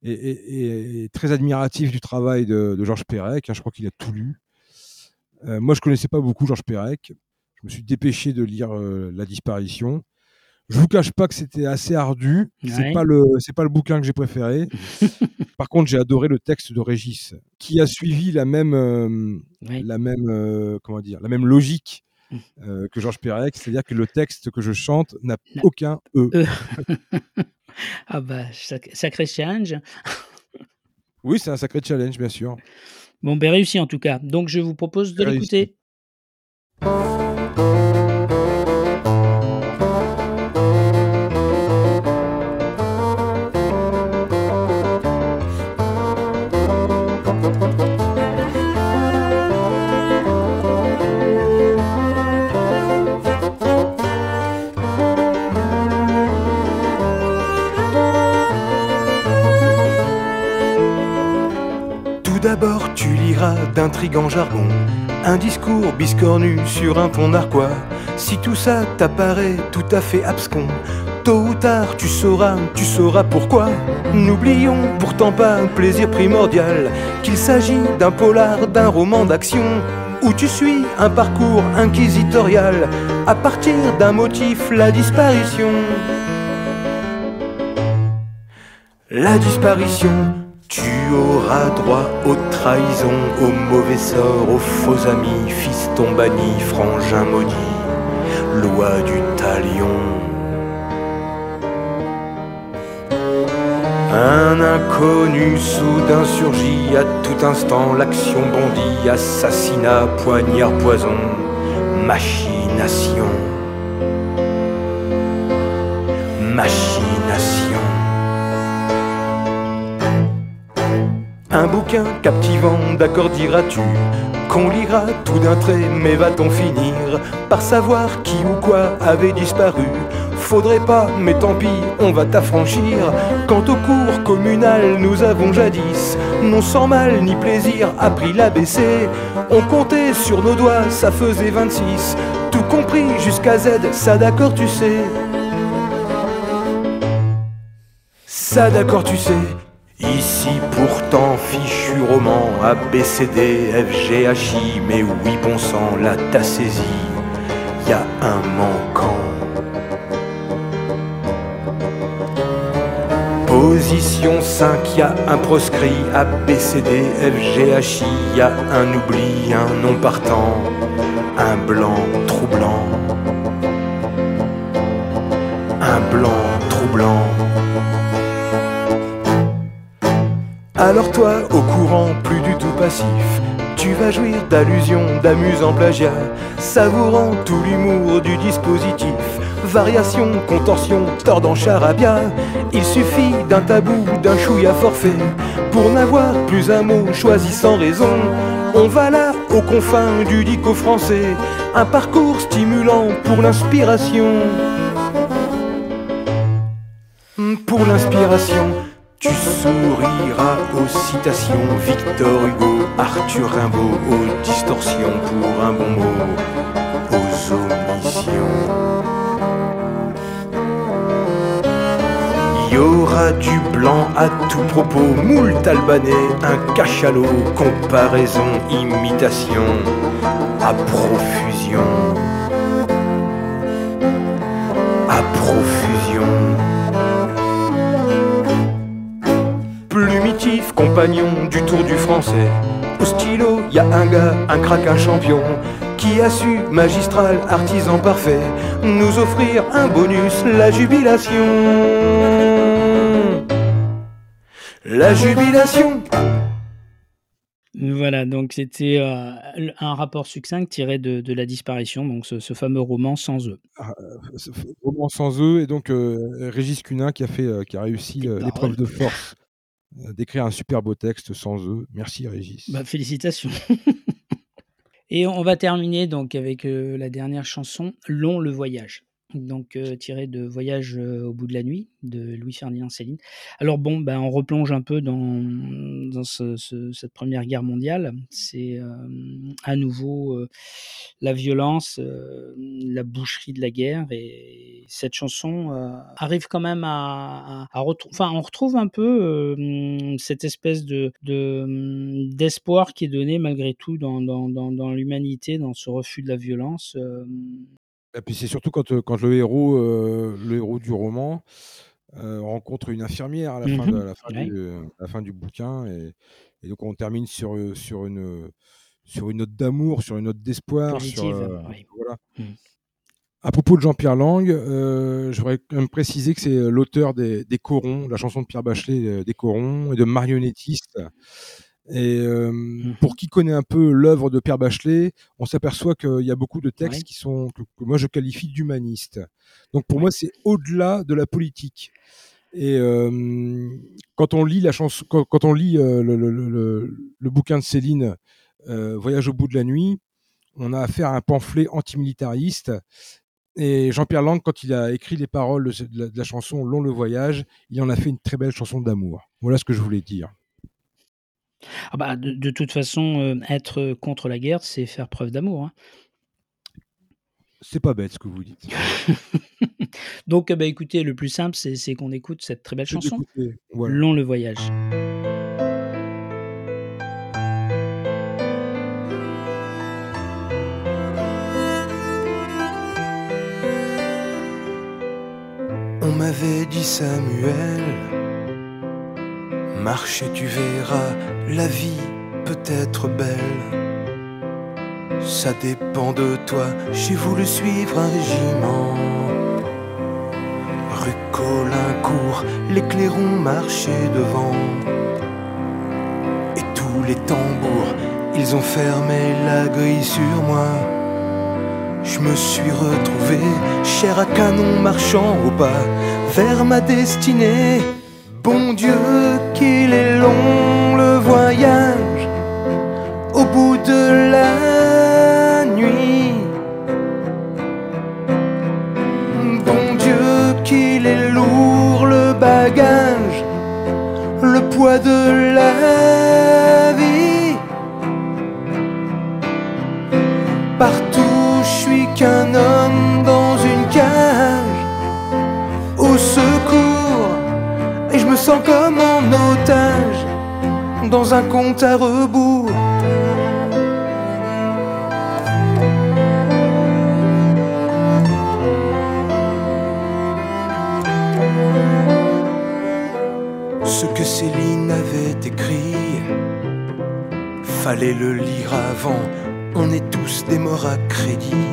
est, est- est très admiratif du travail de, Georges Perec. hein, je crois qu'il a tout lu. Euh, moi, je connaissais pas beaucoup Georges Perec. Je me suis dépêché de lire euh, La disparition. Je vous cache pas que c'était assez ardu. C'est Ouais. pas le, c'est pas le bouquin que j'ai préféré. Par contre, j'ai adoré le texte de Régis, qui a suivi la même, la même, comment dire, la même logique. Euh, que Georges Perec, c'est-à-dire que le texte que je chante n'a aucun E. E. ah bah, sac- sacré challenge. Oui, c'est un sacré challenge, bien sûr. Bon, ben réussi en tout cas. Donc, je vous propose de l'écouter. D'intrigants jargon, un discours biscornu sur un ton narquois. Si tout ça t'apparaît tout à fait abscon, tôt ou tard tu sauras, tu sauras pourquoi. N'oublions pourtant pas un plaisir primordial, qu'il s'agit d'un polar, d'un roman d'action, où tu suis un parcours inquisitorial, à partir d'un motif, la disparition. La disparition, tu auras droit aux trahisons, aux mauvais sorts, aux faux amis, fiston banni, frangin maudit, loi du talion. Un inconnu soudain surgit à tout instant, l'action bondit, assassinat, poignard, poison, machination. Machination. Un bouquin captivant, d'accord diras-tu, qu'on lira tout d'un trait, mais va-t-on finir par savoir qui ou quoi avait disparu? Faudrait pas, mais tant pis, on va t'affranchir. Quant au cours communal, nous avons jadis, non sans mal ni plaisir, appris l'ABC. On comptait sur nos doigts, ça faisait 26, tout compris jusqu'à Z, ça d'accord tu sais. Ça d'accord tu sais. Ici pourtant fichu roman A, B, C, D, F, G, H, I Mais oui bon sang, là t'as saisi Y a un manquant. Position 5, y a un proscrit A, B, C, D, F, G, H, I Y a un oubli, un non partant Un blanc troublant. Un blanc Alors toi, au courant, plus du tout passif, tu vas jouir d'allusions, d'amusants plagiat, savourant tout l'humour du dispositif. Variation, contorsion, tordant charabia, il suffit d'un tabou, d'un chouïa forfait, pour n'avoir plus un mot choisi sans raison. On va là, aux confins du dico français, un parcours stimulant pour l'inspiration. Pour l'inspiration, tu souriras aux citations Victor Hugo, Arthur Rimbaud, aux distorsions pour un bon mot, aux omissions. Y aura du blanc à tout propos, moult albanais, un cachalot, comparaison, imitation, à profusion. À profusion. Compagnon du tour du français. Au stylo, y a un gars, un crack, un champion, qui a su, magistral, artisan parfait, nous offrir un bonus, la jubilation. La jubilation. Voilà, donc c'était euh, un rapport succinct tiré de, de la disparition, donc ce, ce fameux roman sans eux. Ce f- roman sans eux, et donc euh, Régis Cunin qui a, fait, euh, qui a réussi euh, l'épreuve de force euh, d'écrire un super beau texte sans eux. Merci Régis. Bah, félicitations. Et on va terminer donc avec euh, la dernière chanson, Long le voyage. Donc tiré de Voyage au bout de la nuit de Louis-Ferdinand Céline. Alors bon, ben, on replonge un peu dans, dans ce- ce- cette première guerre mondiale. C'est à nouveau la violence, la boucherie de la guerre. Et cette chanson arrive quand même à, à, retrouver. Enfin, on retrouve un peu cette espèce de de, d'espoir qui est donné malgré tout dans l'humanité, dans ce refus de la violence. Et puis c'est surtout quand, euh, quand le, héros, euh, le héros du roman euh, rencontre une infirmière à la, fin, de, Mhm. à la, fin, Ouais. du, à la fin du bouquin. Et, et donc on termine sur, sur, une, sur une note d'amour, sur une note d'espoir. voilà. Mhm. À propos de Jean-Pierre Lang, euh, je voudrais quand même préciser que c'est l'auteur des, des Corons, la chanson de Pierre Bachelet des Corons et de Marionnettiste. Et euh, Mhm. pour qui connaît un peu l'œuvre de Pierre Bachelet, on s'aperçoit qu'il y a beaucoup de textes qui sont que, que moi je qualifie d'humanistes. Donc pour moi c'est au-delà de la politique. Et euh, quand on lit la chanson, quand, quand on lit euh, le, le- le- le- le bouquin de Céline, Voyage au bout de la nuit, on a affaire à un pamphlet antimilitariste. Et Jean-Pierre Lang, quand il a écrit les paroles la, de la chanson Long le voyage, il en a fait une très belle chanson d'amour. Voilà ce que je voulais dire. Ah bah, de, de toute façon, euh, être contre la guerre, c'est faire preuve d'amour. hein. C'est pas bête ce que vous dites. Donc, euh, bah, écoutez, le plus simple, c'est qu'on écoute cette très belle chanson. voilà. Long le voyage. On m'avait dit Samuel, marche tu verras, la vie peut être belle. Ça dépend de toi, j'ai voulu suivre un régiment. Rue Colincourt, les clairons marchaient devant. Et tous les tambours, ils ont fermé la grille sur moi. Je me suis retrouvé, chair à canon, marchant au pas vers ma destinée. Bon Dieu, qu'il est long le voyage. Dans un compte à rebours. Ce que Céline avait écrit, fallait le lire avant. On est tous des morts à crédit.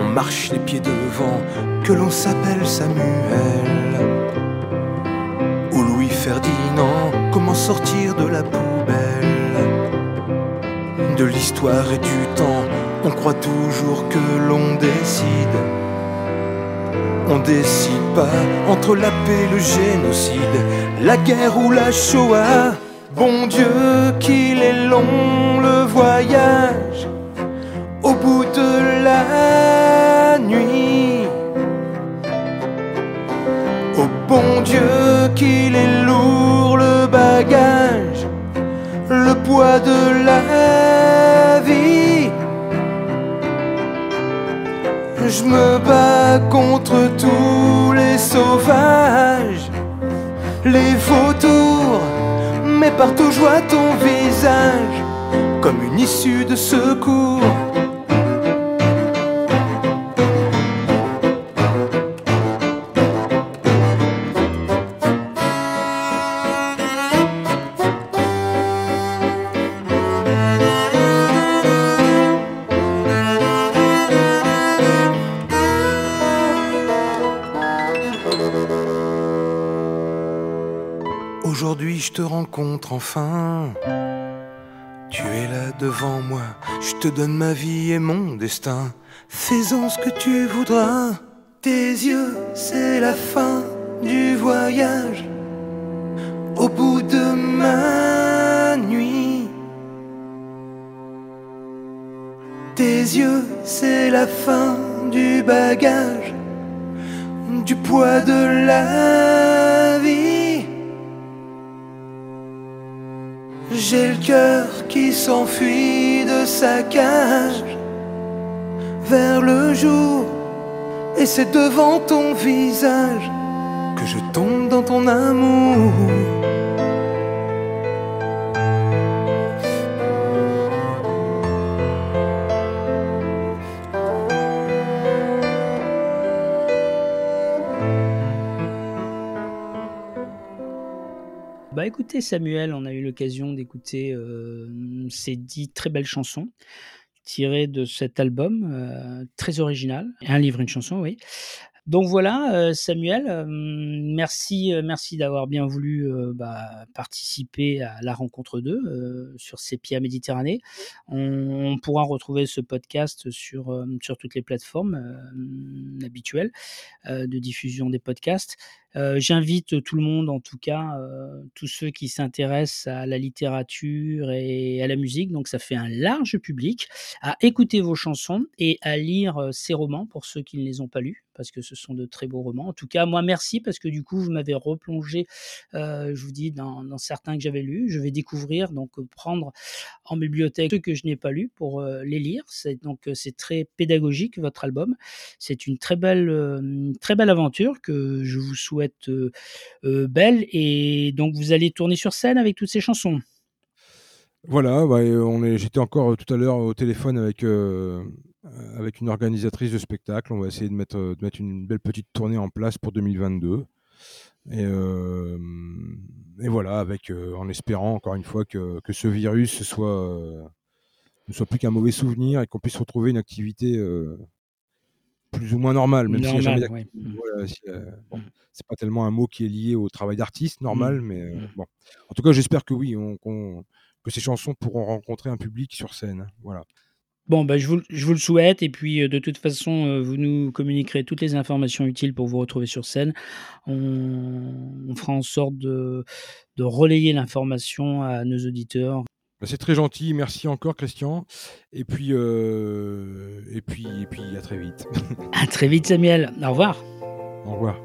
On marche les pieds devant, que l'on s'appelle Samuel ou Louis Ferdinand. Sortir de la poubelle De l'histoire et du temps, on croit toujours que l'on décide. On décide pas entre la paix et le génocide, la guerre ou la Shoah. Bon Dieu, qu'il est long le voyage au bout de la nuit. Oh bon Dieu, qu'il est lourd de la vie. Je me bats contre tous les sauvages, les vautours, mais partout je vois ton visage comme une issue de secours. Enfin. Tu es là devant moi, je te donne ma vie et mon destin. Fais-en ce que tu voudras. Tes yeux, c'est la fin du voyage. Au bout de ma nuit. Tes yeux, c'est la fin du bagage, du poids de la vie. J'ai le cœur qui s'enfuit de sa cage vers le jour, et c'est devant ton visage que je tombe dans ton amour. Bah écoutez Samuel, on a eu l'occasion d'écouter euh, ces dix très belles chansons tirées de cet album euh, très original. Un livre, une chanson, oui. Donc voilà, euh, Samuel, merci, merci d'avoir bien voulu bah, participer à la rencontre 2 euh, sur Sepia Méditerranée. On, on pourra retrouver ce podcast sur, sur toutes les plateformes habituelles de diffusion des podcasts. J'invite tout le monde, en tout cas, tous ceux qui s'intéressent à la littérature et à la musique, donc ça fait un large public, à écouter vos chansons et à lire ces romans pour ceux qui ne les ont pas lus, parce que ce sont de très beaux romans. En tout cas, moi, merci, parce que du coup, vous m'avez replongé, euh, je vous dis, dans, dans certains que j'avais lus. Je vais découvrir, donc prendre en bibliothèque ceux que je n'ai pas lus pour les lire. C'est donc c'est très pédagogique votre album. C'est une très belle, euh, très belle aventure que je vous souhaite belle. Et donc vous allez tourner sur scène avec toutes ces chansons? Voilà, bah, on est, j'étais encore tout à l'heure au téléphone avec, avec une organisatrice de spectacle. On va essayer de mettre, de mettre une belle petite tournée en place pour 2022. Et, voilà, avec, en espérant encore une fois que, que ce virus soit, ne soit plus qu'un mauvais souvenir et qu'on puisse retrouver une activité plus ou moins normale, même jamais Normal, ouais. Mm. Voilà, si, euh, bon, Mm. c'est pas tellement un mot qui est lié au travail d'artiste normal, Mm. mais euh, Mm. bon. En tout cas, j'espère que oui, on- qu'on- que ces chansons pourront rencontrer un public sur scène. Voilà. Bon, bah, je, vous, je vous le souhaite. Et puis, euh, de toute façon, euh, vous nous communiquerez toutes les informations utiles pour vous retrouver sur scène. On, on fera en sorte de, de relayer l'information à nos auditeurs bah, c'est très gentil. Merci encore, Christian. Et puis, euh, et puis, et puis, à très vite. à très vite, Samuel. Au revoir. Au revoir.